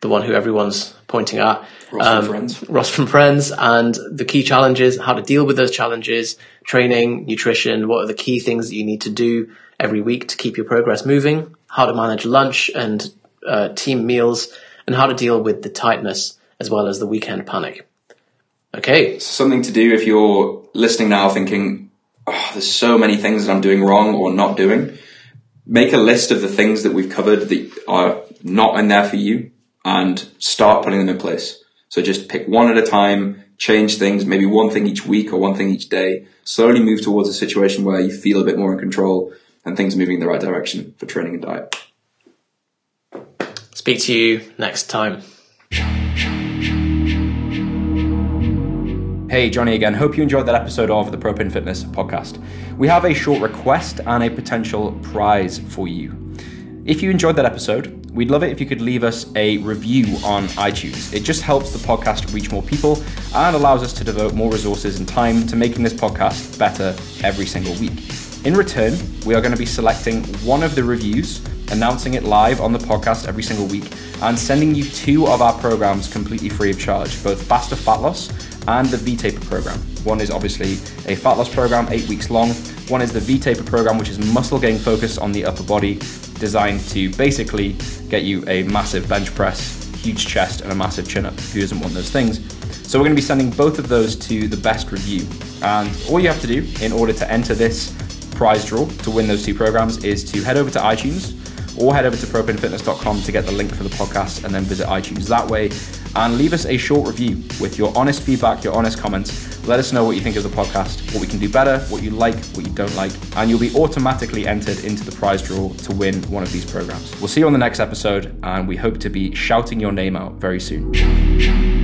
the one who everyone's pointing at. Ross from Friends. Ross from Friends and the key challenges, how to deal with those challenges, training, nutrition, what are the key things that you need to do every week to keep your progress moving, how to manage lunch and uh, team meals, and how to deal with the tightness as well as the weekend panic. Okay. Something to do if you're listening now thinking, oh, there's so many things that I'm doing wrong or not doing. Make a list of the things that we've covered that are not in there for you and start putting them in place. So just pick one at a time, change things, maybe one thing each week or one thing each day. Slowly move towards a situation where you feel a bit more in control and things are moving in the right direction for training and diet. Speak to you next time. Hey, Johnny again. Hope you enjoyed that episode of the Propane Fitness podcast. We have a short request and a potential prize for you. If you enjoyed that episode, we'd love it if you could leave us a review on iTunes. It just helps the podcast reach more people and allows us to devote more resources and time to making this podcast better every single week. In return, we are going to be selecting one of the reviews, announcing it live on the podcast every single week, and sending you two of our programs completely free of charge both Faster Fat Loss and the V Taper program. One is obviously a fat loss program, eight weeks long. One is the V Taper program, which is muscle gain focused on the upper body, designed to basically get you a massive bench press, huge chest, and a massive chin up. Who doesn't want those things? So we're going to be sending both of those to the best review. And all you have to do in order to enter this prize draw to win those two programs is to head over to iTunes or head over to propanefitness.com to get the link for the podcast and then visit iTunes that way and leave us a short review with your honest feedback, your honest comments. Let us know what you think of the podcast, what we can do better, what you like, what you don't like, and you'll be automatically entered into the prize draw to win one of these programs. We'll see you on the next episode, and we hope to be shouting your name out very soon.